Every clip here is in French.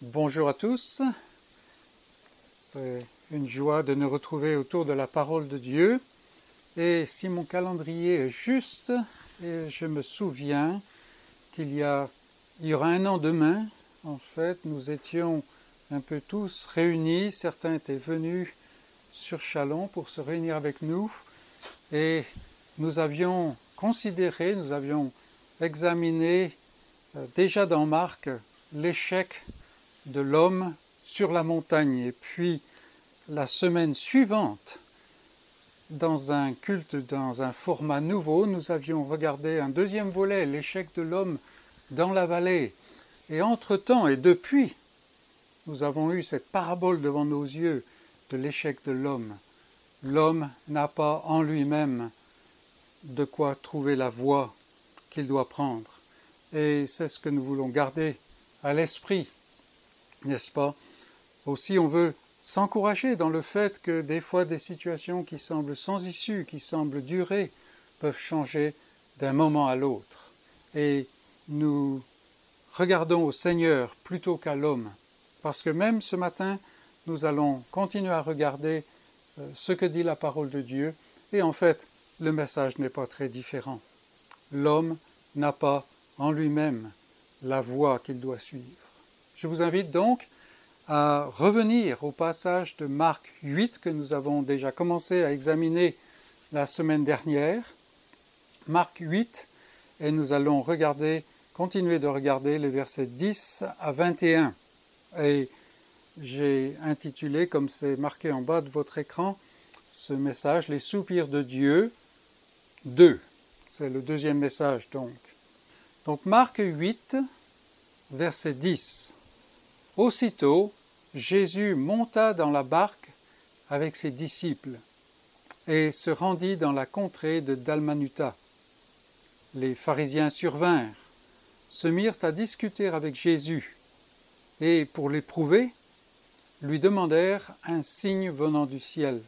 Bonjour à tous. C'est une joie de nous retrouver autour de la parole de Dieu. Et si mon calendrier est juste, je me souviens qu'il y a y aura un an demain, en fait, nous étions un peu tous réunis. Certains étaient venus sur Chalon pour se réunir avec nous. Et nous avions considéré, nous avions examiné euh, déjà dans Marc l'échec de l'homme sur la montagne. Et puis la semaine suivante, dans un culte, dans un format nouveau, nous avions regardé un deuxième volet, l'échec de l'homme dans la vallée. Et entre-temps et depuis, nous avons eu cette parabole devant nos yeux de l'échec de l'homme. L'homme n'a pas en lui-même de quoi trouver la voie qu'il doit prendre. Et c'est ce que nous voulons garder à l'esprit n'est-ce pas? Aussi, on veut s'encourager dans le fait que des fois des situations qui semblent sans issue, qui semblent durer, peuvent changer d'un moment à l'autre. Et nous regardons au Seigneur plutôt qu'à l'homme, parce que même ce matin, nous allons continuer à regarder euh, ce que dit la parole de Dieu, et en fait, le message n'est pas très différent. L'homme n'a pas en lui-même la voie qu'il doit suivre. Je vous invite donc à revenir au passage de Marc 8 que nous avons déjà commencé à examiner la semaine dernière. Marc 8, et nous allons regarder, continuer de regarder les versets 10 à 21. Et j'ai intitulé, comme c'est marqué en bas de votre écran, ce message, Les soupirs de Dieu 2. C'est le deuxième message donc. Donc Marc 8, verset 10. Aussitôt, Jésus monta dans la barque avec ses disciples et se rendit dans la contrée de Dalmanuta. Les pharisiens survinrent, se mirent à discuter avec Jésus et, pour l'éprouver, lui demandèrent un signe venant du ciel.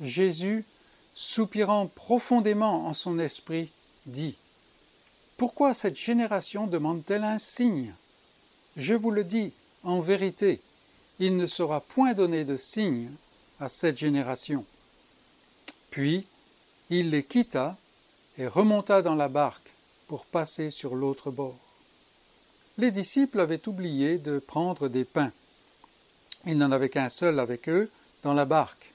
Jésus, soupirant profondément en son esprit, dit Pourquoi cette génération demande-t-elle un signe? Je vous le dis en vérité, il ne sera point donné de signe à cette génération. Puis il les quitta et remonta dans la barque pour passer sur l'autre bord. Les disciples avaient oublié de prendre des pains. Il n'en avait qu'un seul avec eux dans la barque.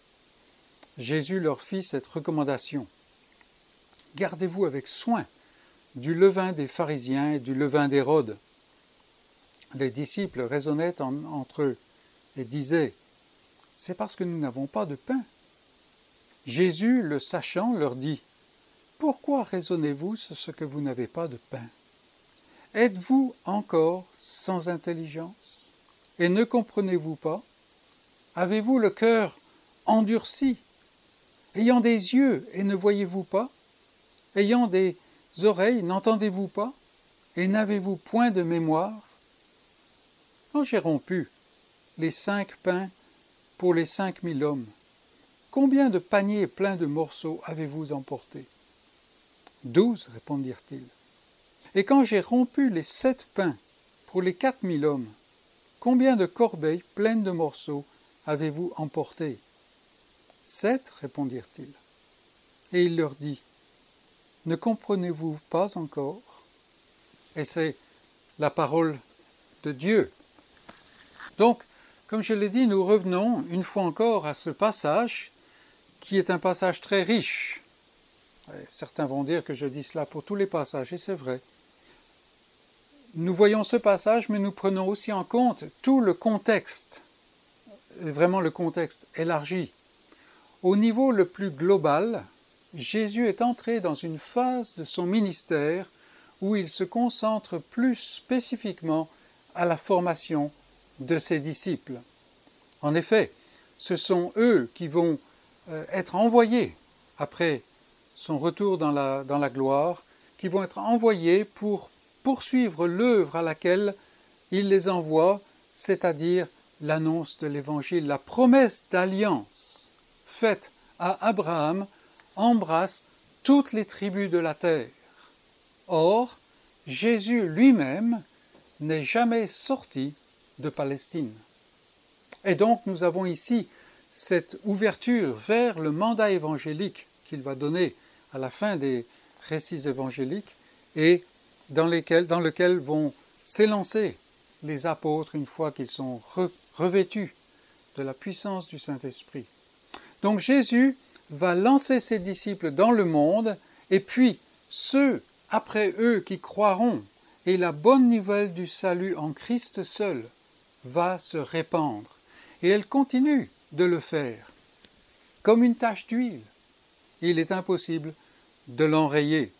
Jésus leur fit cette recommandation. Gardez-vous avec soin du levain des pharisiens et du levain d'Hérode les disciples raisonnaient entre eux et disaient C'est parce que nous n'avons pas de pain. Jésus, le sachant, leur dit Pourquoi raisonnez-vous sur ce que vous n'avez pas de pain? Êtes-vous encore sans intelligence Et ne comprenez-vous pas? Avez-vous le cœur endurci Ayant des yeux et ne voyez-vous pas? Ayant des oreilles, n'entendez-vous pas? Et n'avez-vous point de mémoire quand j'ai rompu les cinq pains pour les cinq mille hommes, combien de paniers pleins de morceaux avez-vous emportés? Douze, répondirent-ils. Et quand j'ai rompu les sept pains pour les quatre mille hommes, combien de corbeilles pleines de morceaux avez-vous emportés Sept, répondirent-ils. Et il leur dit Ne comprenez-vous pas encore Et c'est la parole de Dieu. Donc, comme je l'ai dit, nous revenons une fois encore à ce passage qui est un passage très riche. certains vont dire que je dis cela pour tous les passages, et c'est vrai. Nous voyons ce passage, mais nous prenons aussi en compte tout le contexte, vraiment le contexte élargi. Au niveau le plus global, Jésus est entré dans une phase de son ministère où il se concentre plus spécifiquement à la formation de ses disciples. En effet, ce sont eux qui vont euh, être envoyés après son retour dans la, dans la gloire, qui vont être envoyés pour poursuivre l'œuvre à laquelle il les envoie, c'est-à-dire l'annonce de l'Évangile, la promesse d'alliance faite à Abraham embrasse toutes les tribus de la terre. Or, Jésus lui-même n'est jamais sorti de Palestine. Et donc nous avons ici cette ouverture vers le mandat évangélique qu'il va donner à la fin des récits évangéliques et dans, lesquels, dans lequel vont s'élancer les apôtres une fois qu'ils sont revêtus de la puissance du Saint-Esprit. Donc Jésus va lancer ses disciples dans le monde et puis ceux après eux qui croiront et la bonne nouvelle du salut en Christ seul va se répandre. Et elle continue de le faire, comme une tache d'huile. Il est impossible de l'enrayer.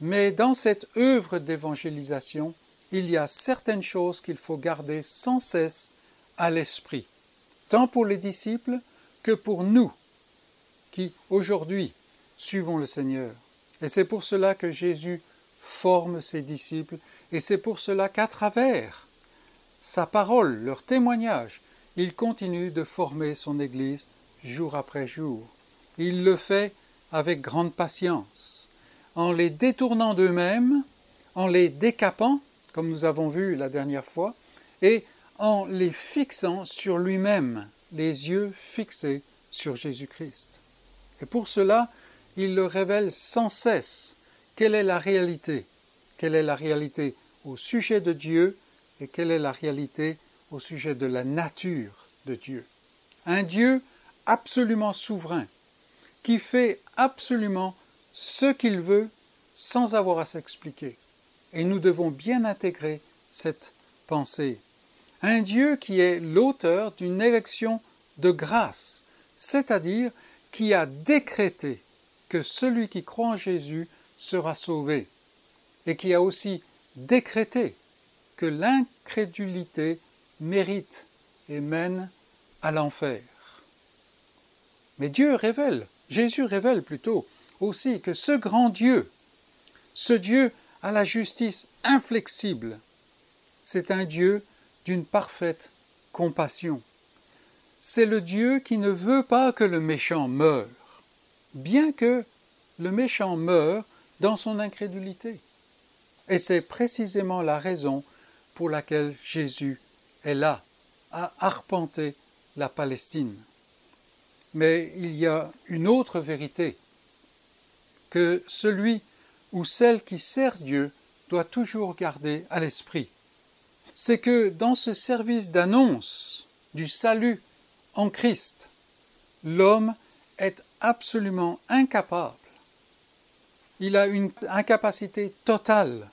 Mais dans cette œuvre d'évangélisation, il y a certaines choses qu'il faut garder sans cesse à l'esprit, tant pour les disciples que pour nous qui aujourd'hui suivons le Seigneur. Et c'est pour cela que Jésus forme ses disciples, et c'est pour cela qu'à travers sa parole, leur témoignage, il continue de former son Église jour après jour. Il le fait avec grande patience, en les détournant d'eux-mêmes, en les décapant, comme nous avons vu la dernière fois, et en les fixant sur lui-même, les yeux fixés sur Jésus-Christ. Et pour cela, il le révèle sans cesse quelle est la réalité, quelle est la réalité au sujet de Dieu et quelle est la réalité au sujet de la nature de Dieu? Un Dieu absolument souverain, qui fait absolument ce qu'il veut sans avoir à s'expliquer. Et nous devons bien intégrer cette pensée. Un Dieu qui est l'auteur d'une élection de grâce, c'est-à-dire qui a décrété que celui qui croit en Jésus sera sauvé, et qui a aussi décrété que l'incrédulité mérite et mène à l'enfer. Mais Dieu révèle, Jésus révèle plutôt aussi que ce grand Dieu, ce Dieu à la justice inflexible, c'est un Dieu d'une parfaite compassion. C'est le Dieu qui ne veut pas que le méchant meure, bien que le méchant meure dans son incrédulité. Et c'est précisément la raison pour laquelle Jésus est là, à arpenter la Palestine. Mais il y a une autre vérité, que celui ou celle qui sert Dieu doit toujours garder à l'esprit. C'est que dans ce service d'annonce du salut en Christ, l'homme est absolument incapable. Il a une incapacité totale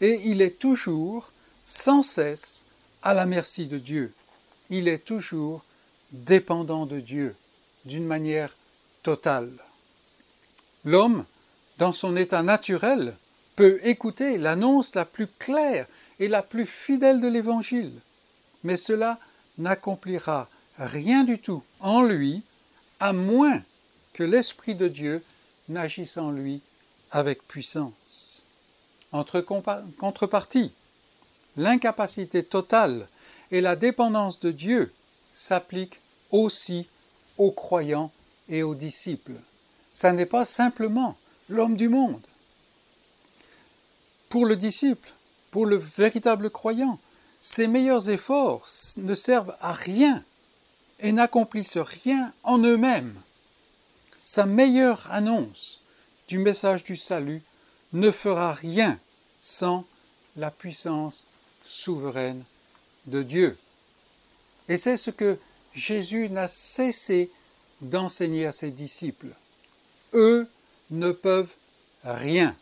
et il est toujours, sans cesse, à la merci de Dieu. Il est toujours dépendant de Dieu d'une manière totale. L'homme, dans son état naturel, peut écouter l'annonce la plus claire et la plus fidèle de l'Évangile, mais cela n'accomplira rien du tout en lui, à moins que l'Esprit de Dieu n'agisse en lui avec puissance. Entre contrepartie, l'incapacité totale et la dépendance de Dieu s'appliquent aussi aux croyants et aux disciples. Ça n'est pas simplement l'homme du monde. Pour le disciple, pour le véritable croyant, ses meilleurs efforts ne servent à rien et n'accomplissent rien en eux-mêmes. Sa meilleure annonce du message du salut ne fera rien sans la puissance souveraine de Dieu. Et c'est ce que Jésus n'a cessé d'enseigner à ses disciples. Eux ne peuvent rien.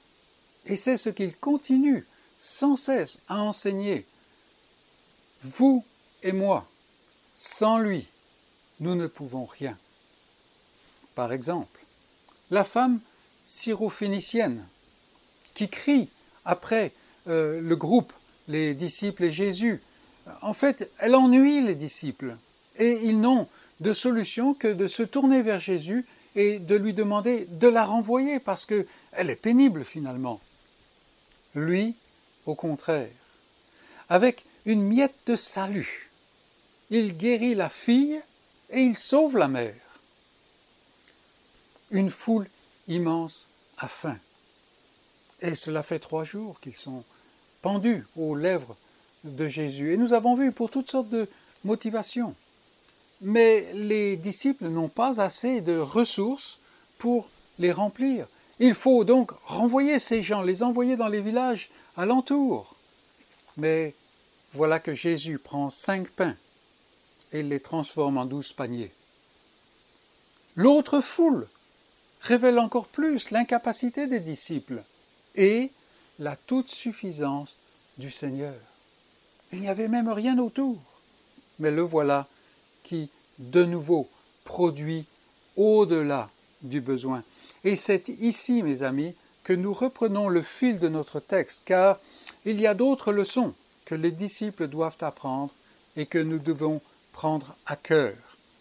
Et c'est ce qu'il continue sans cesse à enseigner. Vous et moi, sans lui, nous ne pouvons rien. Par exemple, la femme syrophénicienne qui crie après euh, le groupe, les disciples et Jésus, en fait, elle ennuie les disciples et ils n'ont de solution que de se tourner vers Jésus et de lui demander de la renvoyer parce qu'elle est pénible finalement. Lui, au contraire, avec une miette de salut, il guérit la fille et il sauve la mère. Une foule immense a faim. Et cela fait trois jours qu'ils sont aux lèvres de Jésus. Et nous avons vu pour toutes sortes de motivations. Mais les disciples n'ont pas assez de ressources pour les remplir. Il faut donc renvoyer ces gens, les envoyer dans les villages alentours. Mais voilà que Jésus prend cinq pains et les transforme en douze paniers. L'autre foule révèle encore plus l'incapacité des disciples et la toute suffisance du Seigneur. Il n'y avait même rien autour. Mais le voilà qui, de nouveau, produit au-delà du besoin. Et c'est ici, mes amis, que nous reprenons le fil de notre texte, car il y a d'autres leçons que les disciples doivent apprendre et que nous devons prendre à cœur.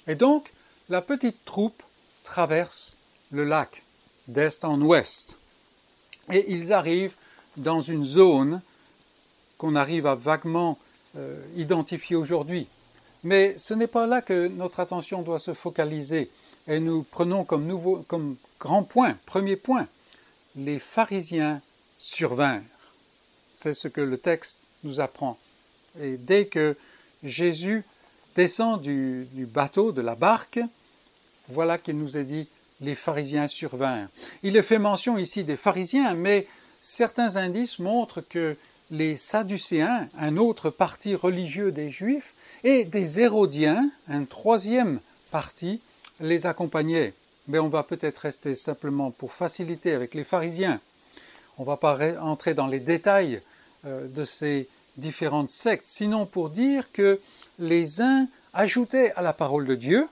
Et donc, la petite troupe traverse le lac d'est en ouest. Et ils arrivent dans une zone qu'on arrive à vaguement euh, identifier aujourd'hui. Mais ce n'est pas là que notre attention doit se focaliser. Et nous prenons comme, nouveau, comme grand point, premier point, les pharisiens survinrent. C'est ce que le texte nous apprend. Et dès que Jésus descend du, du bateau, de la barque, voilà qu'il nous est dit les pharisiens survinrent. Il est fait mention ici des pharisiens, mais certains indices montrent que les Sadducéens, un autre parti religieux des Juifs, et des Hérodiens, un troisième parti, les accompagnaient. Mais on va peut-être rester simplement pour faciliter avec les pharisiens. On ne va pas entrer dans les détails euh, de ces différentes sectes, sinon pour dire que les uns ajoutaient à la parole de Dieu,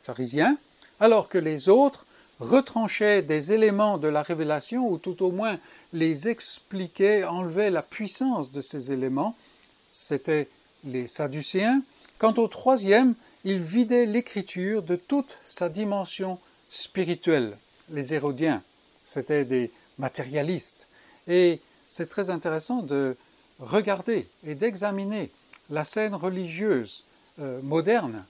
pharisiens, alors que les autres retranchaient des éléments de la révélation, ou tout au moins les expliquaient, enlevaient la puissance de ces éléments, c'étaient les Sadducéens. Quant au troisième, ils vidaient l'écriture de toute sa dimension spirituelle. Les Hérodiens, c'étaient des matérialistes. Et c'est très intéressant de regarder et d'examiner la scène religieuse euh, moderne,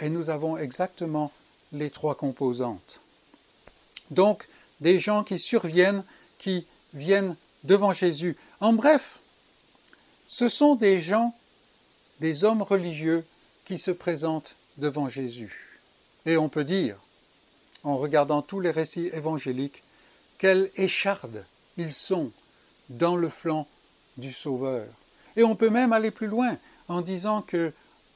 et nous avons exactement les trois composantes. Donc, des gens qui surviennent, qui viennent devant Jésus. En bref, ce sont des gens, des hommes religieux qui se présentent devant Jésus. Et on peut dire, en regardant tous les récits évangéliques, quelle écharde ils sont dans le flanc du Sauveur. Et on peut même aller plus loin en disant que,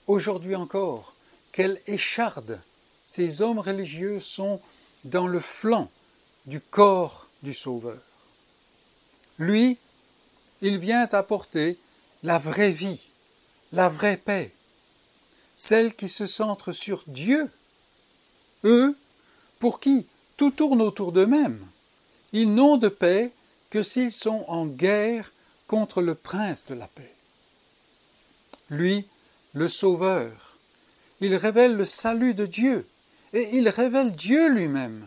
aujourd'hui encore, quelle écharde ces hommes religieux sont dans le flanc du corps du Sauveur. Lui, il vient apporter la vraie vie, la vraie paix, celle qui se centre sur Dieu. Eux, pour qui tout tourne autour d'eux-mêmes, ils n'ont de paix que s'ils sont en guerre contre le prince de la paix. Lui, le Sauveur, il révèle le salut de Dieu, et il révèle Dieu lui-même,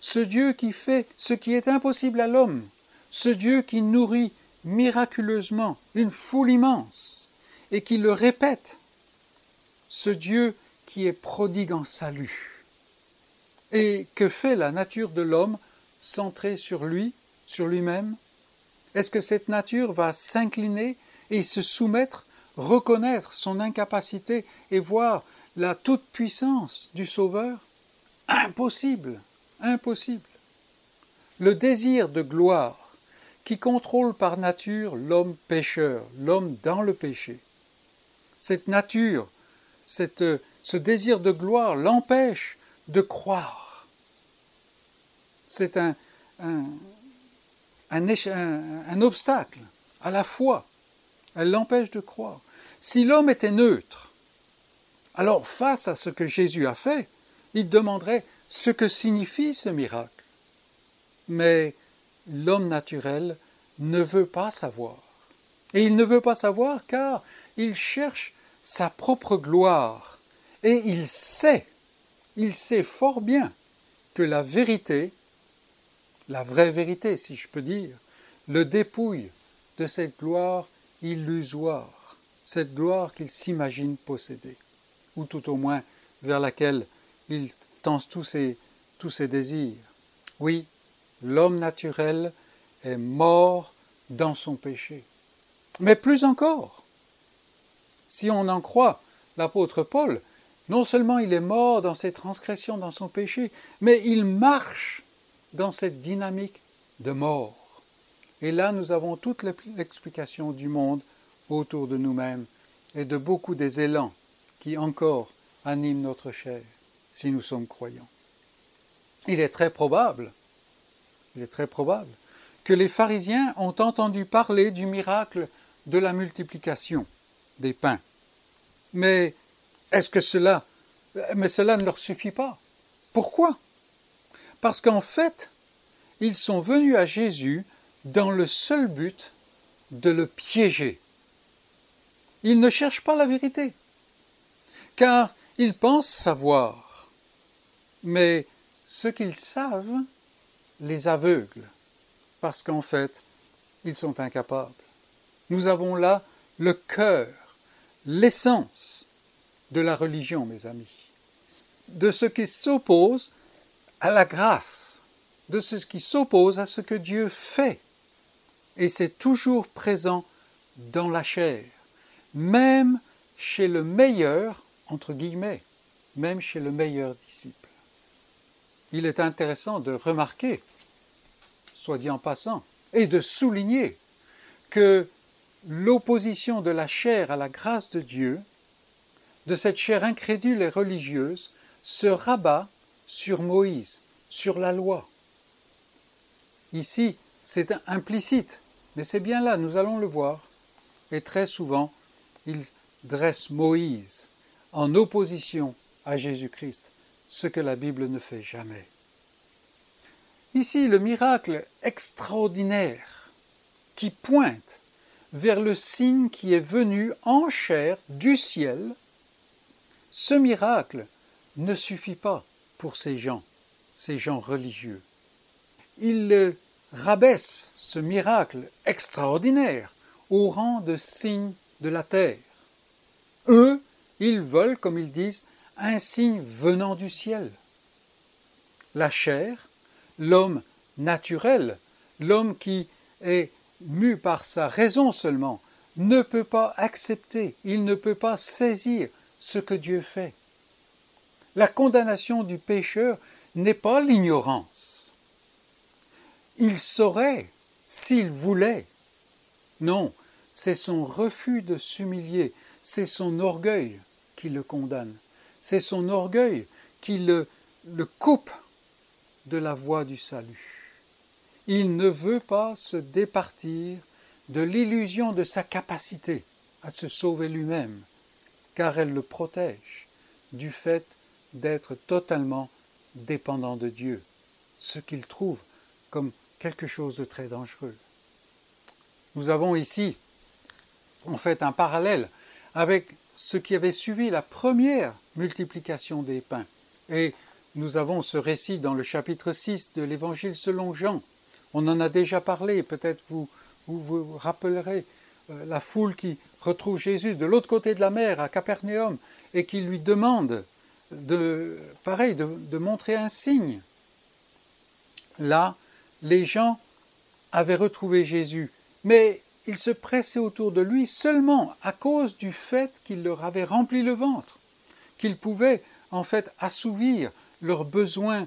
ce Dieu qui fait ce qui est impossible à l'homme, ce Dieu qui nourrit miraculeusement une foule immense et qui le répète, ce Dieu qui est prodigue en salut. Et que fait la nature de l'homme centrée sur lui, sur lui-même? Est-ce que cette nature va s'incliner et se soumettre, reconnaître son incapacité et voir la toute-puissance du Sauveur Impossible, impossible. Le désir de gloire qui contrôle par nature l'homme pécheur, l'homme dans le péché. Cette nature, ce désir de gloire l'empêche de croire. C'est un obstacle à la foi. Elle l'empêche de croire. Si l'homme était neutre, alors, face à ce que Jésus a fait, il demanderait ce que signifie ce miracle. Mais l'homme naturel ne veut pas savoir. Et il ne veut pas savoir car il cherche sa propre gloire. Et il sait, il sait fort bien que la vérité, la vraie vérité si je peux dire, le dépouille de cette gloire illusoire, cette gloire qu'il s'imagine posséder ou tout au moins vers laquelle il tend tous ses, tous ses désirs. Oui, l'homme naturel est mort dans son péché. Mais plus encore, si on en croit l'apôtre Paul, non seulement il est mort dans ses transgressions, dans son péché, mais il marche dans cette dynamique de mort. Et là, nous avons toute l'explication du monde autour de nous-mêmes et de beaucoup des élans qui encore animent notre chair, si nous sommes croyants. Il est très probable, il est très probable que les pharisiens ont entendu parler du miracle de la multiplication des pains. Mais est-ce que cela mais cela ne leur suffit pas? Pourquoi? Parce qu'en fait, ils sont venus à Jésus dans le seul but de le piéger. Ils ne cherchent pas la vérité, car ils pensent savoir, mais ce qu'ils savent les aveugle, parce qu'en fait, ils sont incapables. Nous avons là le cœur, l'essence de la religion, mes amis, de ce qui s'oppose à la grâce, de ce qui s'oppose à ce que Dieu fait. Et c'est toujours présent dans la chair, même chez le meilleur, entre guillemets, même chez le meilleur disciple. Il est intéressant de remarquer, soit dit en passant, et de souligner que l'opposition de la chair à la grâce de Dieu, de cette chair incrédule et religieuse, se rabat sur Moïse, sur la loi. Ici, c'est implicite, mais c'est bien là, nous allons le voir. Et très souvent, il dresse Moïse en opposition à Jésus-Christ, ce que la Bible ne fait jamais. Ici, le miracle extraordinaire qui pointe vers le signe qui est venu en chair du ciel, ce miracle ne suffit pas pour ces gens, ces gens religieux. Il rabaisse ce miracle extraordinaire au rang de signe de la terre. Eux, ils veulent, comme ils disent, un signe venant du ciel. La chair, l'homme naturel, l'homme qui est mu par sa raison seulement, ne peut pas accepter, il ne peut pas saisir ce que Dieu fait. La condamnation du pécheur n'est pas l'ignorance. Il saurait s'il voulait. Non, c'est son refus de s'humilier, c'est son orgueil qui le condamne, c'est son orgueil qui le, le coupe de la voie du salut. Il ne veut pas se départir de l'illusion de sa capacité à se sauver lui-même, car elle le protège du fait d'être totalement dépendant de Dieu, ce qu'il trouve comme quelque chose de très dangereux. Nous avons ici, en fait, un parallèle avec ce qui avait suivi la première multiplication des pains. Et nous avons ce récit dans le chapitre 6 de l'Évangile selon Jean. On en a déjà parlé, peut-être vous, vous vous rappellerez euh, la foule qui retrouve Jésus de l'autre côté de la mer à Capernaum et qui lui demande de, pareil, de, montrer un signe. Là, les gens avaient retrouvé Jésus, mais ils se pressaient autour de lui seulement à cause du fait qu'il leur avait rempli le ventre, qu'il pouvait en fait assouvir leurs besoins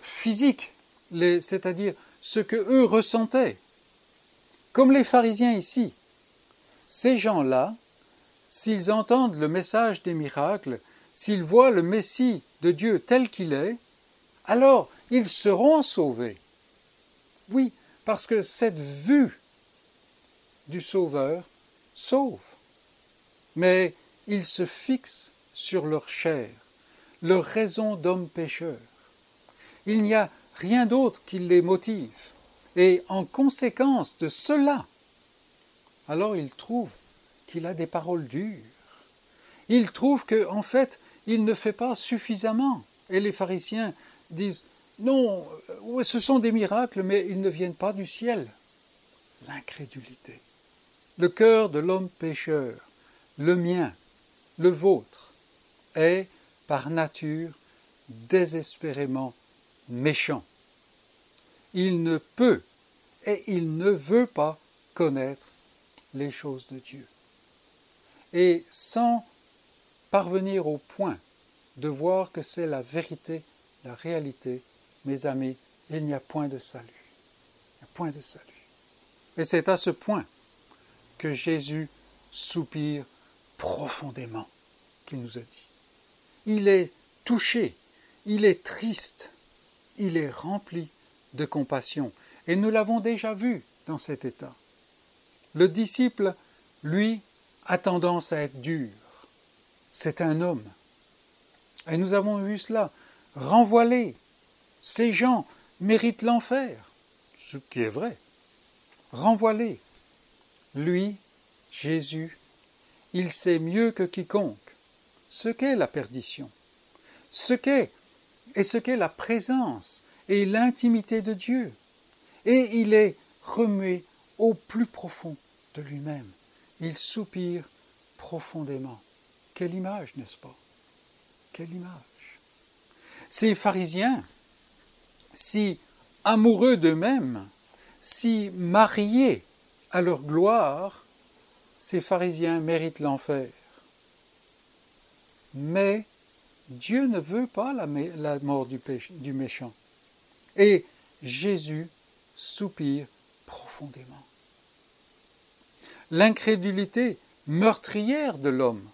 physiques, c'est-à-dire ce que eux ressentaient. Comme les pharisiens ici, ces gens-là, s'ils entendent le message des miracles, s'ils voient le Messie de Dieu tel qu'il est, alors ils seront sauvés. Oui, parce que cette vue du Sauveur sauve. Mais ils se fixent sur leur chair, leur raison d'homme pécheur. Il n'y a rien d'autre qui les motive. Et en conséquence de cela, alors ils trouvent qu'il a des paroles dures il trouve que en fait, il ne fait pas suffisamment. Et les pharisiens disent non, euh, ce sont des miracles, mais ils ne viennent pas du ciel. L'incrédulité. Le cœur de l'homme pécheur, le mien, le vôtre, est par nature désespérément méchant. Il ne peut et il ne veut pas connaître les choses de Dieu. et sans parvenir au point de voir que c'est la vérité, la réalité, mes amis, il n'y a point de salut. Il n'y a point de salut. Et c'est à ce point que Jésus soupire profondément, qu'il nous a dit. Il est touché, il est triste, il est rempli de compassion. Et nous l'avons déjà vu dans cet état. Le disciple, lui, a tendance à être dur. C'est un homme. Et nous avons vu cela. Renvoie-les. Ces gens méritent l'enfer. Ce qui est vrai. Renvoie-les. Lui, Jésus, il sait mieux que quiconque ce qu'est la perdition, ce qu'est et ce qu'est la présence et l'intimité de Dieu. Et il est remué au plus profond de lui-même. Il soupire profondément. Quelle image, n'est-ce pas? Quelle image Ces pharisiens, si amoureux d'eux-mêmes, si mariés à leur gloire, ces pharisiens méritent l'enfer. Mais Dieu ne veut pas la, mort du, méchant. Et Jésus soupire profondément. L'incrédulité meurtrière de l'homme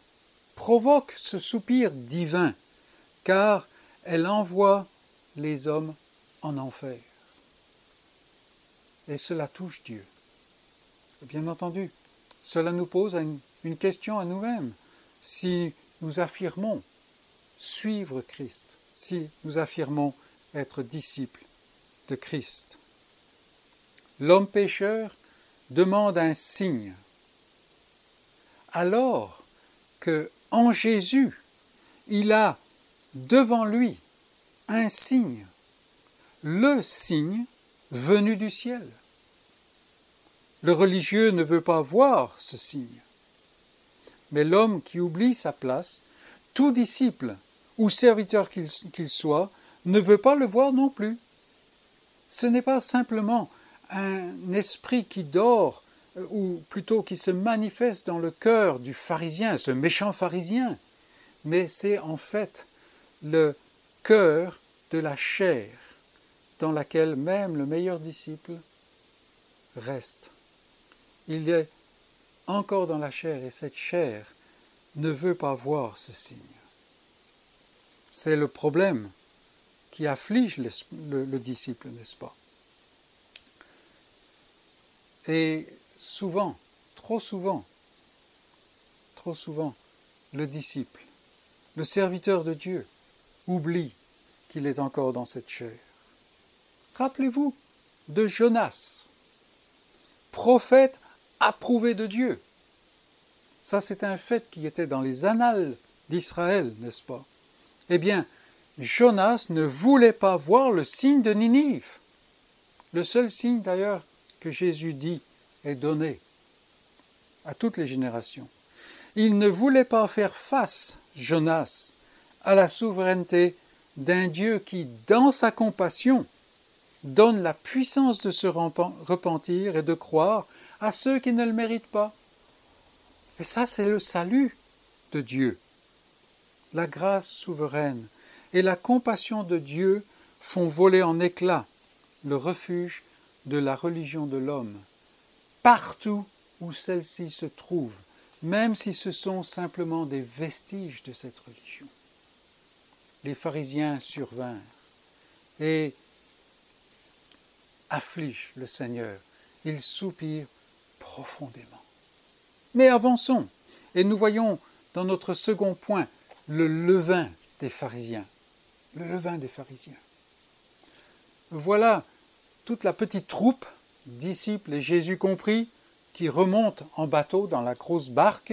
provoque ce soupir divin, car elle envoie les hommes en enfer. Et cela touche Dieu. Bien entendu, cela nous pose une, question à nous-mêmes. Si nous affirmons suivre Christ, si nous affirmons être disciples de Christ. L'homme pécheur demande un signe, alors que en Jésus, il a devant lui un signe, le signe venu du ciel. Le religieux ne veut pas voir ce signe, mais l'homme qui oublie sa place, tout disciple ou serviteur qu'il soit, ne veut pas le voir non plus. Ce n'est pas simplement un esprit qui dort, euh, ou plutôt qui se manifeste dans le cœur du pharisien, ce méchant pharisien, mais c'est en fait le cœur de la chair dans laquelle même le meilleur disciple reste. Il est encore dans la chair et cette chair ne veut pas voir ce signe. C'est le problème qui afflige le, le disciple, n'est-ce pas? Et souvent, trop souvent, trop souvent, le disciple, le serviteur de Dieu, oublie qu'il est encore dans cette chair. Rappelez-vous de Jonas, prophète approuvé de Dieu. Ça, c'est un fait qui était dans les annales d'Israël, n'est-ce pas? Eh bien, Jonas ne voulait pas voir le signe de Ninive. Le seul signe d'ailleurs que Jésus dit est donné à toutes les générations. Il ne voulait pas faire face, Jonas, à la souveraineté d'un Dieu qui, dans sa compassion, donne la puissance de se repentir et de croire à ceux qui ne le méritent pas. Et ça, c'est le salut de Dieu. La grâce souveraine et la compassion de Dieu font voler en éclats le refuge de la religion de l'homme, partout où celle-ci se trouve, même si ce sont simplement des vestiges de cette religion. Les pharisiens survinrent et affligent le Seigneur. Ils soupirent profondément. Mais avançons, et nous voyons dans notre second point le levain des pharisiens. Le levain des pharisiens. Voilà toute la petite troupe, disciples et Jésus compris, qui remonte en bateau dans la grosse barque,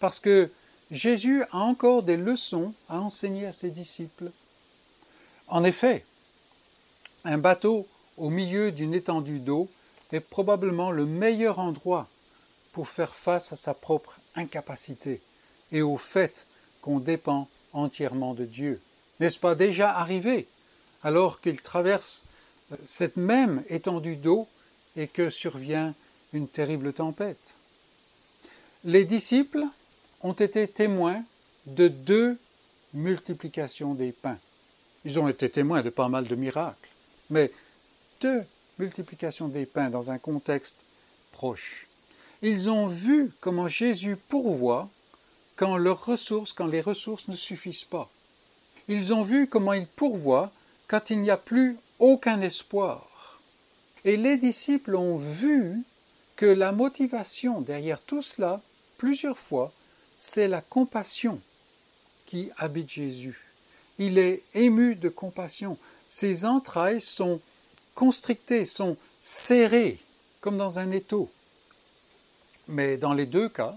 parce que Jésus a encore des leçons à enseigner à ses disciples. En effet, un bateau au milieu d'une étendue d'eau est probablement le meilleur endroit pour faire face à sa propre incapacité et au fait qu'on dépend entièrement de Dieu. N'est-ce pas déjà arrivé alors qu'il traverse euh, cette même étendue d'eau et que survient une terrible tempête? Les disciples ont été témoins de deux multiplications des pains. Ils ont été témoins de pas mal de miracles, mais deux multiplications des pains dans un contexte proche. Ils ont vu comment Jésus pourvoit quand leurs ressources, quand les ressources ne suffisent pas. Ils ont vu comment il pourvoit quand il n'y a plus aucun espoir. Et les disciples ont vu que la motivation derrière tout cela, plusieurs fois, c'est la compassion qui habite Jésus. Il est ému de compassion. Ses entrailles sont constrictées, sont serrées, comme dans un étau. Mais dans les deux cas,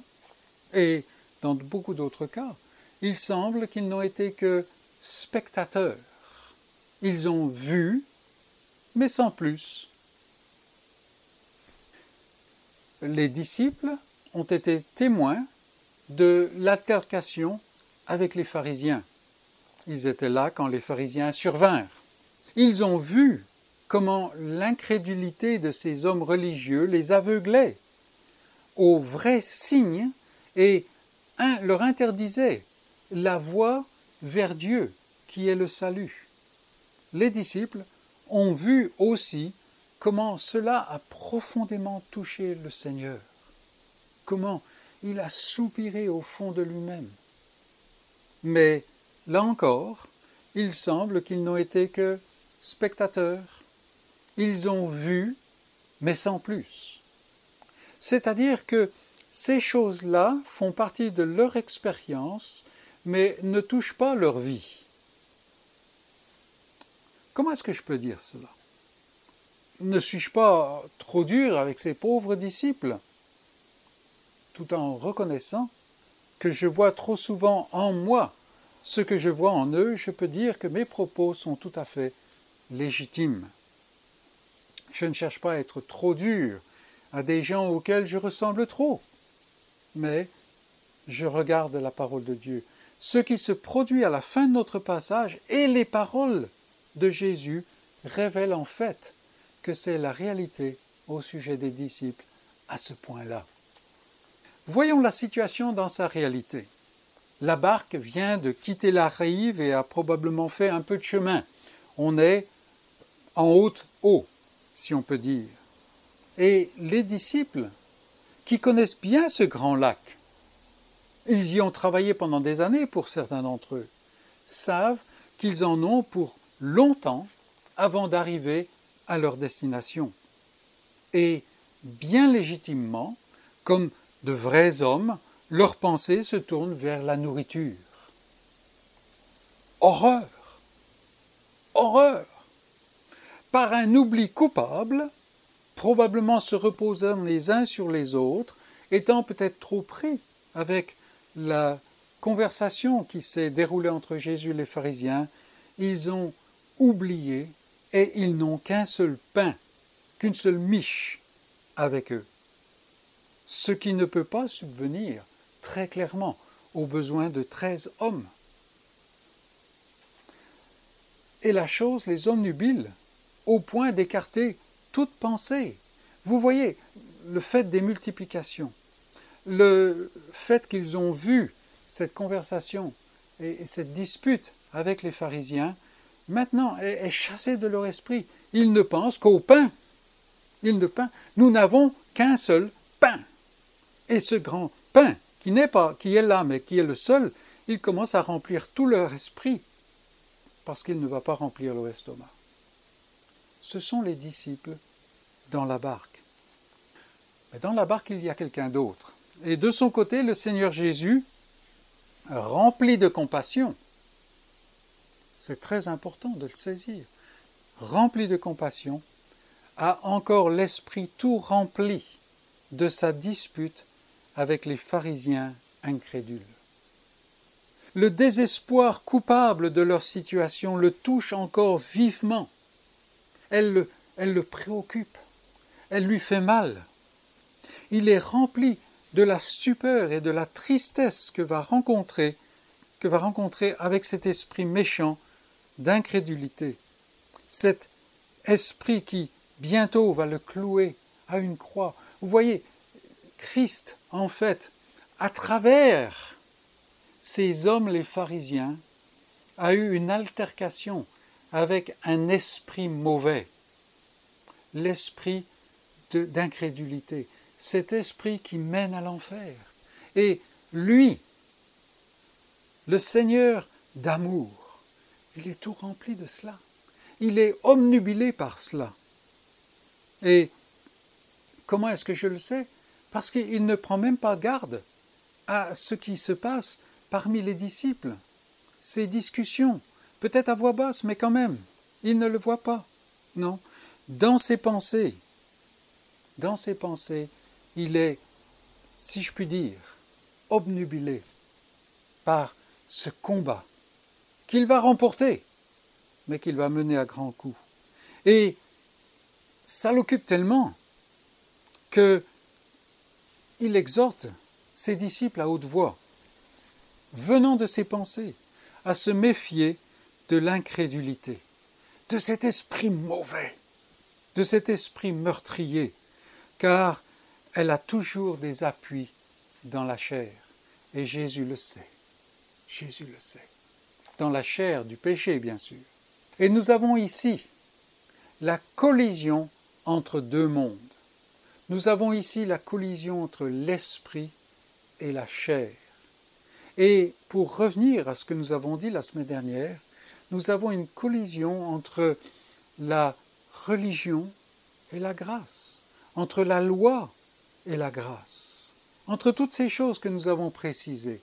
et dans beaucoup d'autres cas, il semble qu'ils n'ont été que spectateurs. Ils ont vu, mais sans plus. Les disciples ont été témoins de l'altercation avec les pharisiens. Ils étaient là quand les pharisiens survinrent. Ils ont vu comment l'incrédulité de ces hommes religieux les aveuglait aux vrais signes et leur interdisait la voie vers Dieu qui est le salut. Les disciples ont vu aussi comment cela a profondément touché le Seigneur, comment il a soupiré au fond de lui-même. Mais là encore, il semble qu'ils n'ont été que spectateurs. Ils ont vu, mais sans plus. C'est-à-dire que ces choses-là font partie de leur expérience, mais ne touchent pas leur vie. Comment est-ce que je peux dire cela? Ne suis-je pas trop dur avec ces pauvres disciples? Tout en reconnaissant que je vois trop souvent en moi ce que je vois en eux, je peux dire que mes propos sont tout à fait légitimes. Je ne cherche pas à être trop dur à des gens auxquels je ressemble trop, mais je regarde la parole de Dieu. Ce qui se produit à la fin de notre passage et les paroles de Jésus révèlent en fait que c'est la réalité au sujet des disciples à ce point-là. Voyons la situation dans sa réalité. La barque vient de quitter la rive et a probablement fait un peu de chemin. On est en haute eau, si on peut dire. Et les disciples, qui connaissent bien ce grand lac, ils y ont travaillé pendant des années pour certains d'entre eux, savent qu'ils en ont pour longtemps avant d'arriver à leur destination. Et bien légitimement, comme de vrais hommes, leurs pensées se tournent vers la nourriture. Horreur Horreur Par un oubli coupable, probablement se reposant les uns sur les autres, étant peut-être trop pris avec la conversation qui s'est déroulée entre Jésus et les pharisiens, ils ont oublié et ils n'ont qu'un seul pain, qu'une seule miche avec eux ce qui ne peut pas subvenir très clairement aux besoins de treize hommes. Et la chose les omnubile au point d'écarter toute pensée. Vous voyez, le fait des multiplications, le fait qu'ils ont vu cette conversation et cette dispute avec les pharisiens, maintenant est, chassé de leur esprit. Ils ne pensent qu'au pain. Ils ne pain. Nous n'avons qu'un seul pain. Et ce grand pain, qui n'est pas, qui est là, mais qui est le seul, il commence à remplir tout leur esprit, parce qu'il ne va pas remplir leur estomac. Ce sont les disciples dans la barque. Mais dans la barque, il y a quelqu'un d'autre. Et de son côté, le Seigneur Jésus, rempli de compassion, c'est très important de le saisir, rempli de compassion, a encore l'esprit tout rempli de sa dispute avec les pharisiens incrédules. Le désespoir coupable de leur situation le touche encore vivement. Elle le, préoccupe, elle lui fait mal. Il est rempli de la stupeur et de la tristesse que va rencontrer avec cet esprit méchant d'incrédulité, cet esprit qui bientôt va le clouer à une croix. Vous voyez, Christ, en fait, à travers ces hommes, les pharisiens, a eu une altercation avec un esprit mauvais, l'esprit d'incrédulité, cet esprit qui mène à l'enfer. Et lui, le Seigneur d'amour, il est tout rempli de cela. Il est omnubilé par cela. Et comment est-ce que je le sais? Parce qu'il ne prend même pas garde à ce qui se passe parmi les disciples, ces discussions, peut-être à voix basse, mais quand même, il ne le voit pas. Non. Dans ses pensées, dans ses pensées, il est, si je puis dire, obnubilé par ce combat qu'il va remporter, mais qu'il va mener à grands coups. Et ça l'occupe tellement que il exhorte ses disciples à haute voix, venant de ses pensées, à se méfier de l'incrédulité, de cet esprit mauvais, de cet esprit meurtrier, car elle a toujours des appuis dans la chair, et Jésus le sait. Jésus le sait. Dans la chair du péché, bien sûr. Et nous avons ici la collision entre deux mondes. Nous avons ici la collision entre l'esprit et la chair. Et pour revenir à ce que nous avons dit la semaine dernière, nous avons une collision entre la religion et la grâce, entre la loi et la grâce, entre toutes ces choses que nous avons précisées,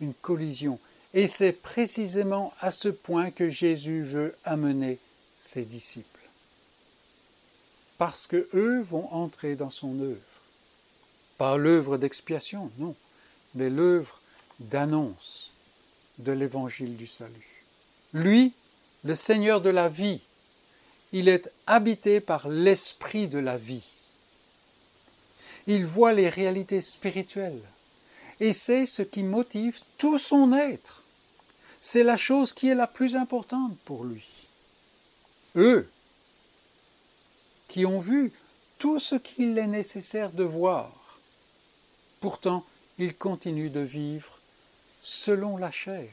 une collision. Et c'est précisément à ce point que Jésus veut amener ses disciples. Parce que eux vont entrer dans son œuvre. Pas l'œuvre d'expiation, non, mais l'œuvre d'annonce de l'évangile du salut. Lui, le Seigneur de la vie, il est habité par l'esprit de la vie. Il voit les réalités spirituelles et c'est ce qui motive tout son être. C'est la chose qui est la plus importante pour lui. Eux, qui ont vu tout ce qu'il est nécessaire de voir, pourtant ils continuent de vivre selon la chair.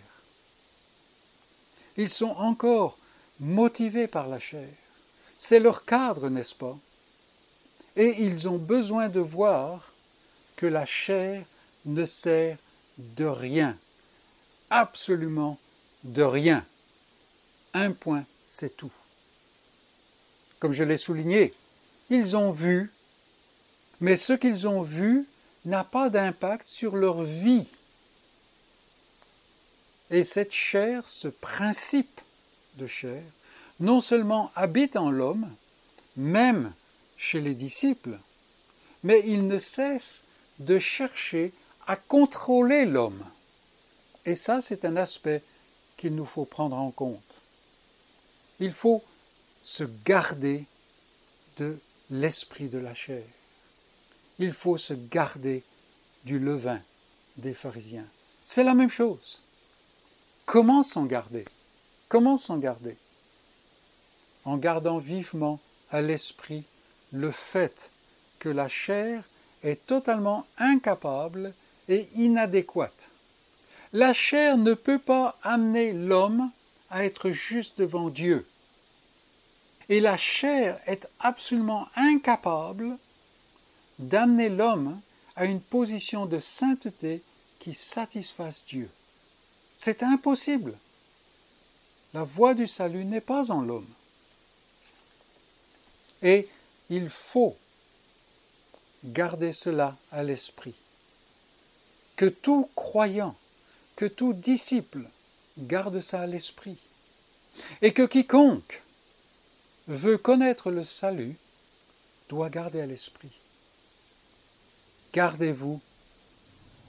Ils sont encore motivés par la chair. C'est leur cadre, n'est-ce pas? Et ils ont besoin de voir que la chair ne sert de rien, absolument de rien. Un point, c'est tout. Comme je l'ai souligné, ils ont vu, mais ce qu'ils ont vu n'a pas d'impact sur leur vie. Et cette chair, ce principe de chair, non seulement habite en l'homme, même chez les disciples, mais il ne cesse de chercher à contrôler l'homme. Et ça, c'est un aspect qu'il nous faut prendre en compte. Il faut se garder de l'esprit de la chair. Il faut se garder du levain des pharisiens. C'est la même chose. Comment s'en garder? Comment s'en garder? En gardant vivement à l'esprit le fait que la chair est totalement incapable et inadéquate. La chair ne peut pas amener l'homme à être juste devant Dieu. Et la chair est absolument incapable d'amener l'homme à une position de sainteté qui satisfasse Dieu. C'est impossible. La voie du salut n'est pas en l'homme. Et il faut garder cela à l'esprit. Que tout croyant, que tout disciple garde ça à l'esprit. Et que quiconque veut connaître le salut doit garder à l'esprit. Gardez-vous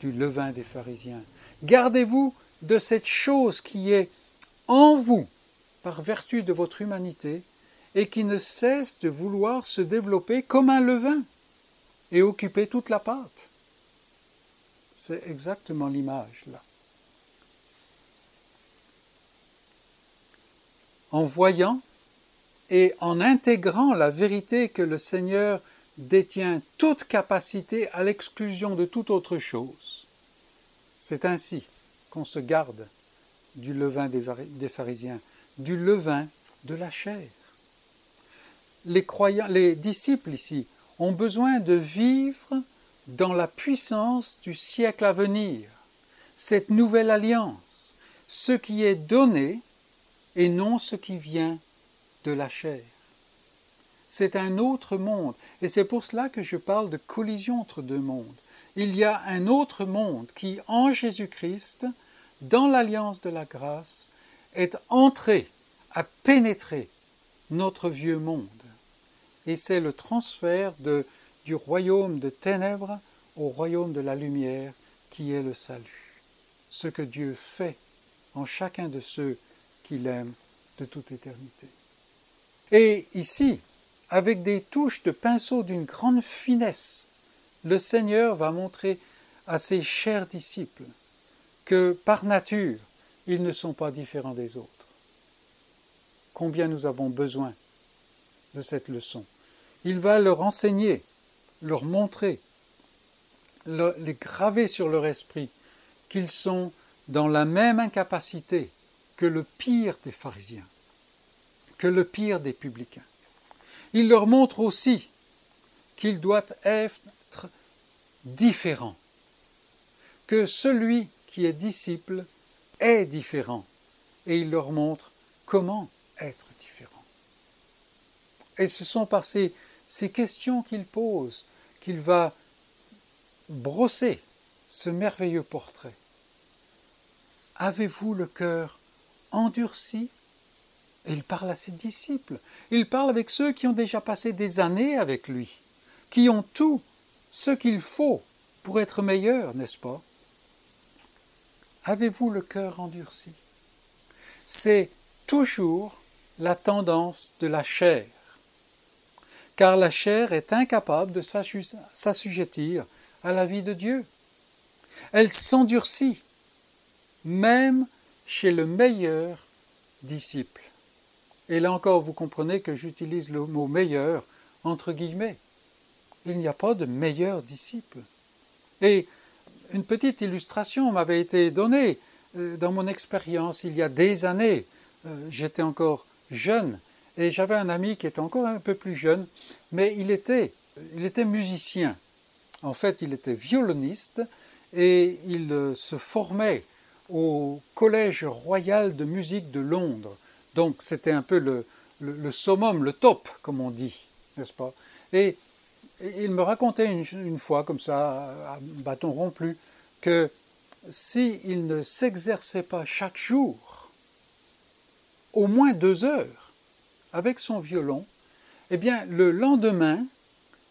du levain des pharisiens. Gardez-vous de cette chose qui est en vous par vertu de votre humanité et qui ne cesse de vouloir se développer comme un levain et occuper toute la pâte. C'est exactement l'image là. En voyant et en intégrant la vérité que le Seigneur détient toute capacité à l'exclusion de toute autre chose. C'est ainsi qu'on se garde du levain des pharisiens, du levain de la chair. Les, disciples ici ont besoin de vivre dans la puissance du siècle à venir, cette nouvelle alliance, ce qui est donné et non ce qui vient de la chair. C'est un autre monde, et c'est pour cela que je parle de collision entre deux mondes. Il y a un autre monde qui, en Jésus-Christ, dans l'alliance de la grâce, est entré, a pénétré notre vieux monde. Et c'est le transfert du royaume de ténèbres au royaume de la lumière qui est le salut. Ce que Dieu fait en chacun de ceux qu'il aime de toute éternité. Et ici, avec des touches de pinceau d'une grande finesse, le Seigneur va montrer à ses chers disciples que par nature, ils ne sont pas différents des autres. Combien nous avons besoin de cette leçon. Il va leur enseigner, leur montrer, les graver sur leur esprit qu'ils sont dans la même incapacité que le pire des pharisiens, que le pire des publicains. Il leur montre aussi qu'il doit être différent, que celui qui est disciple est différent, et il leur montre comment être différent. Et ce sont par ces, ces questions qu'il pose qu'il va brosser ce merveilleux portrait. Avez-vous le cœur endurci? Il parle à ses disciples. Il parle avec ceux qui ont déjà passé des années avec lui, qui ont tout ce qu'il faut pour être meilleurs, n'est-ce pas? Avez-vous le cœur endurci? C'est toujours la tendance de la chair, car la chair est incapable de s'assujettir à la vie de Dieu. Elle s'endurcit, même chez le meilleur disciple. Et là encore, vous comprenez que j'utilise le mot meilleur entre guillemets. Il n'y a pas de meilleur disciple. Et une petite illustration m'avait été donnée euh, dans mon expérience il y a des années. Euh, j'étais encore jeune et j'avais un ami qui était encore un peu plus jeune, mais il était, il était musicien. En fait, il était violoniste et il euh, se formait au Collège royal de musique de Londres. Donc c'était un peu le, le, summum, le top, comme on dit, n'est-ce pas? Et, il me racontait une, fois, comme ça, à bâton rompu, que s'il ne s'exerçait pas chaque jour, au moins deux heures, avec son violon, eh bien, le lendemain,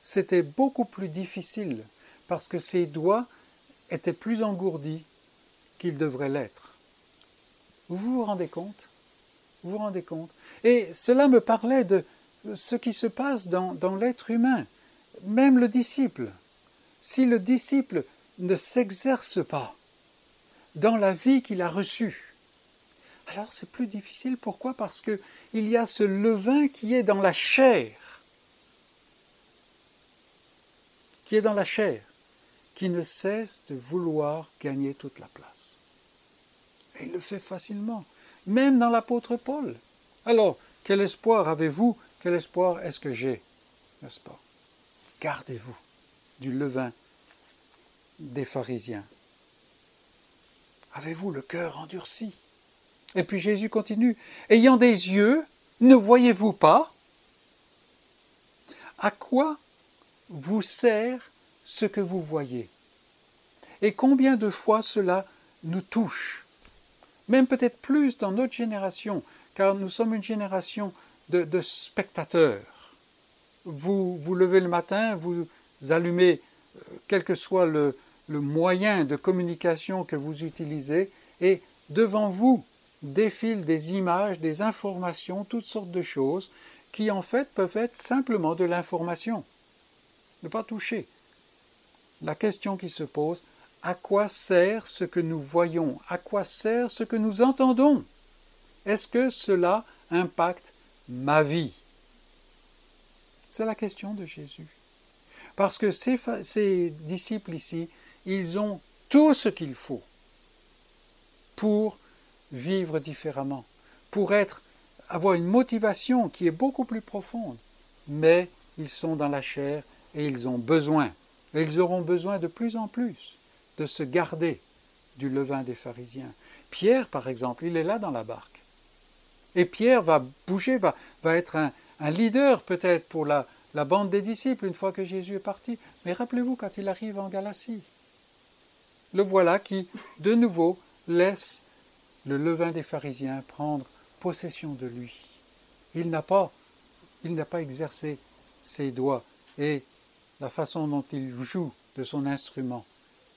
c'était beaucoup plus difficile, parce que ses doigts étaient plus engourdis qu'ils devraient l'être. Vous vous rendez compte? Vous vous rendez compte? Et cela me parlait de ce qui se passe dans, dans l'être humain, même le disciple. Si le disciple ne s'exerce pas dans la vie qu'il a reçue, alors c'est plus difficile. Pourquoi? Parce qu'il y a ce levain qui est dans la chair, qui est dans la chair, qui ne cesse de vouloir gagner toute la place. Et il le fait facilement même dans l'apôtre Paul. Alors, quel espoir avez-vous? Quel espoir est-ce que j'ai? N'est-ce pas? Gardez-vous du levain des pharisiens. Avez-vous le cœur endurci? Et puis Jésus continue. Ayant des yeux, ne voyez-vous pas? À quoi vous sert ce que vous voyez? Et combien de fois cela nous touche? Même peut-être plus dans notre génération, car nous sommes une génération de, spectateurs. Vous vous levez le matin, vous allumez, euh, quel que soit le, le moyen de communication que vous utilisez, et devant vous défilent des images, des informations, toutes sortes de choses, qui en fait peuvent être simplement de l'information. Ne pas toucher. La question qui se pose, à quoi sert ce que nous voyons? À quoi sert ce que nous entendons? Est-ce que cela impacte ma vie? C'est la question de Jésus. Parce que ces, disciples ici, ils ont tout ce qu'il faut pour vivre différemment, pour être, avoir une motivation qui est beaucoup plus profonde. Mais ils sont dans la chair et ils ont besoin, et ils auront besoin de plus en plus de se garder du levain des pharisiens. Pierre, par exemple, il est là dans la barque. Et Pierre va bouger, va, va être un, un leader peut-être pour la, bande des disciples une fois que Jésus est parti. Mais rappelez-vous quand il arrive en Galatie. Le voilà qui, de nouveau, laisse le levain des pharisiens prendre possession de lui. Il n'a pas exercé ses doigts et la façon dont il joue de son instrument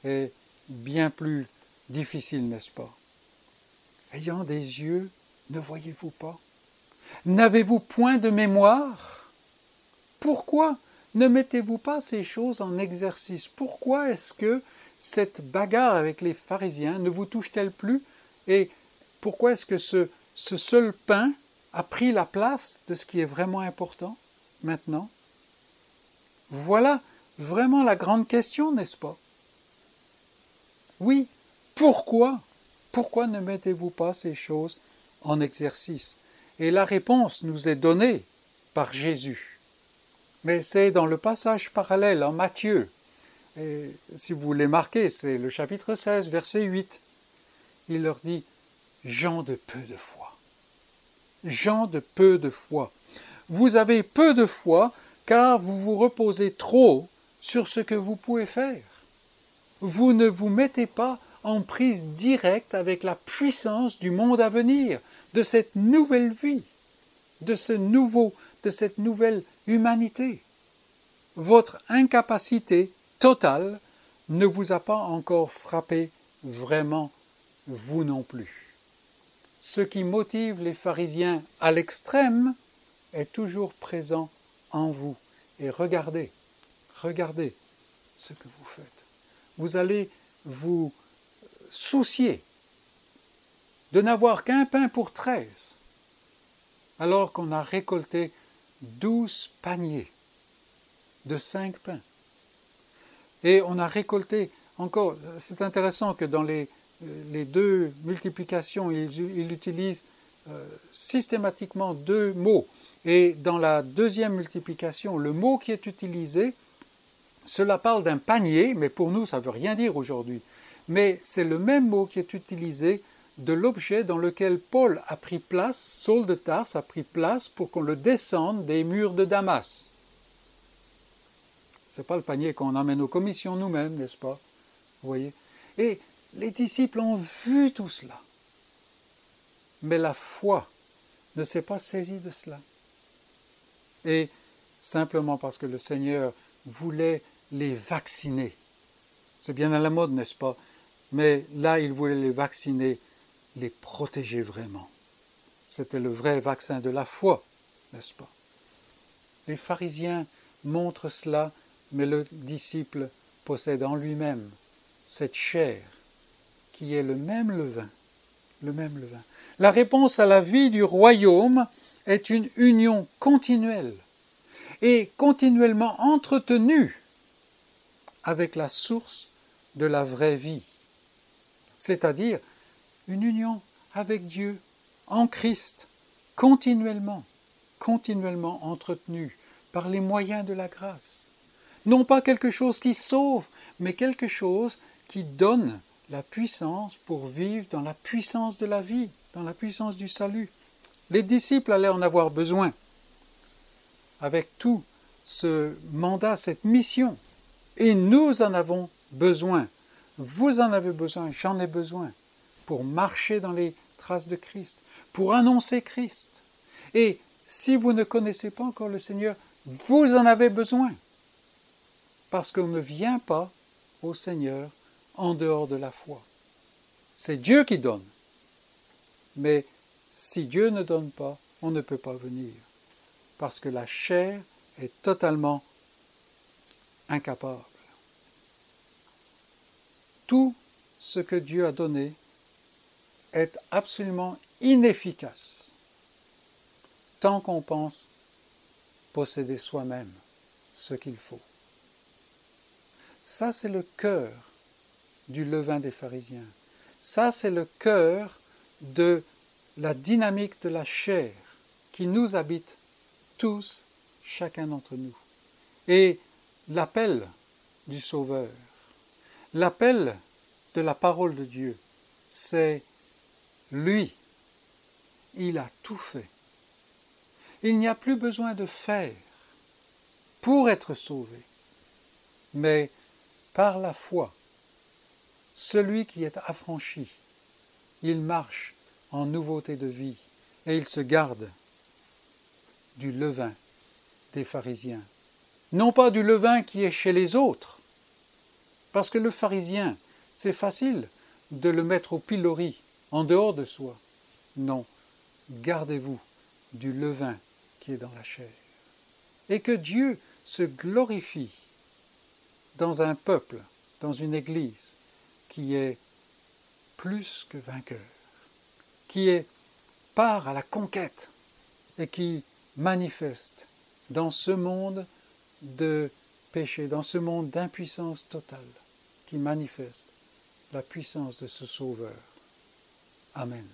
est bien plus difficile, n'est-ce pas? Ayant des yeux, ne voyez-vous pas? N'avez-vous point de mémoire? Pourquoi ne mettez-vous pas ces choses en exercice? Pourquoi est-ce que cette bagarre avec les pharisiens ne vous touche-t-elle plus? Et pourquoi est-ce que ce, seul pain a pris la place de ce qui est vraiment important maintenant? Voilà vraiment la grande question, n'est-ce pas? Oui, pourquoi Pourquoi ne mettez-vous pas ces choses en exercice? Et la réponse nous est donnée par Jésus. Mais c'est dans le passage parallèle en Matthieu. Et si vous voulez marquer, c'est le chapitre 16, verset 8. Il leur dit Gens de peu de foi. Gens de peu de foi. Vous avez peu de foi car vous vous reposez trop sur ce que vous pouvez faire. Vous ne vous mettez pas en prise directe avec la puissance du monde à venir, de cette nouvelle vie, de ce nouveau, de cette nouvelle humanité. Votre incapacité totale ne vous a pas encore frappé vraiment, vous non plus. Ce qui motive les pharisiens à l'extrême est toujours présent en vous. Et regardez, regardez ce que vous faites. Vous allez vous soucier de n'avoir qu'un pain pour treize, alors qu'on a récolté douze paniers de cinq pains. Et on a récolté encore, c'est intéressant que dans les, les deux multiplications, il, il utilise euh, systématiquement deux mots. Et dans la deuxième multiplication, le mot qui est utilisé, cela parle d'un panier, mais pour nous, ça ne veut rien dire aujourd'hui. Mais c'est le même mot qui est utilisé de l'objet dans lequel Paul a pris place, Saul de Tarse a pris place pour qu'on le descende des murs de Damas. Ce n'est pas le panier qu'on emmène aux commissions nous-mêmes, n'est-ce pas? Vous voyez? Et les disciples ont vu tout cela. Mais la foi ne s'est pas saisie de cela. Et simplement parce que le Seigneur voulait les vacciner. C'est bien à la mode, n'est-ce pas? Mais là, il voulait les vacciner, les protéger vraiment. C'était le vrai vaccin de la foi, n'est-ce pas? Les pharisiens montrent cela, mais le disciple possède en lui-même cette chair qui est le même levain, le même levain. La réponse à la vie du royaume est une union continuelle et continuellement entretenue avec la source de la vraie vie, c'est-à-dire une union avec Dieu en Christ, continuellement, continuellement entretenue par les moyens de la grâce. Non pas quelque chose qui sauve, mais quelque chose qui donne la puissance pour vivre dans la puissance de la vie, dans la puissance du salut. Les disciples allaient en avoir besoin. Avec tout ce mandat, cette mission, et nous en avons besoin. Vous en avez besoin, j'en ai besoin pour marcher dans les traces de Christ, pour annoncer Christ. Et si vous ne connaissez pas encore le Seigneur, vous en avez besoin. Parce qu'on ne vient pas au Seigneur en dehors de la foi. C'est Dieu qui donne. Mais si Dieu ne donne pas, on ne peut pas venir. Parce que la chair est totalement incapable. Tout ce que Dieu a donné est absolument inefficace tant qu'on pense posséder soi-même ce qu'il faut. Ça, c'est le cœur du levain des pharisiens. Ça, c'est le cœur de la dynamique de la chair qui nous habite tous, chacun d'entre nous. Et l'appel du Sauveur, l'appel de la parole de Dieu, c'est lui. Il a tout fait. Il n'y a plus besoin de faire pour être sauvé. Mais par la foi, celui qui est affranchi, il marche en nouveauté de vie et il se garde du levain des pharisiens. Non pas du levain qui est chez les autres, parce que le pharisien, c'est facile de le mettre au pilori, en dehors de soi. Non, gardez-vous du levain qui est dans la chair. Et que Dieu se glorifie dans un peuple, dans une Église qui est plus que vainqueur, qui est part à la conquête et qui manifeste dans ce monde de péché, dans ce monde d'impuissance totale, qui manifeste la puissance de ce Sauveur. Amen.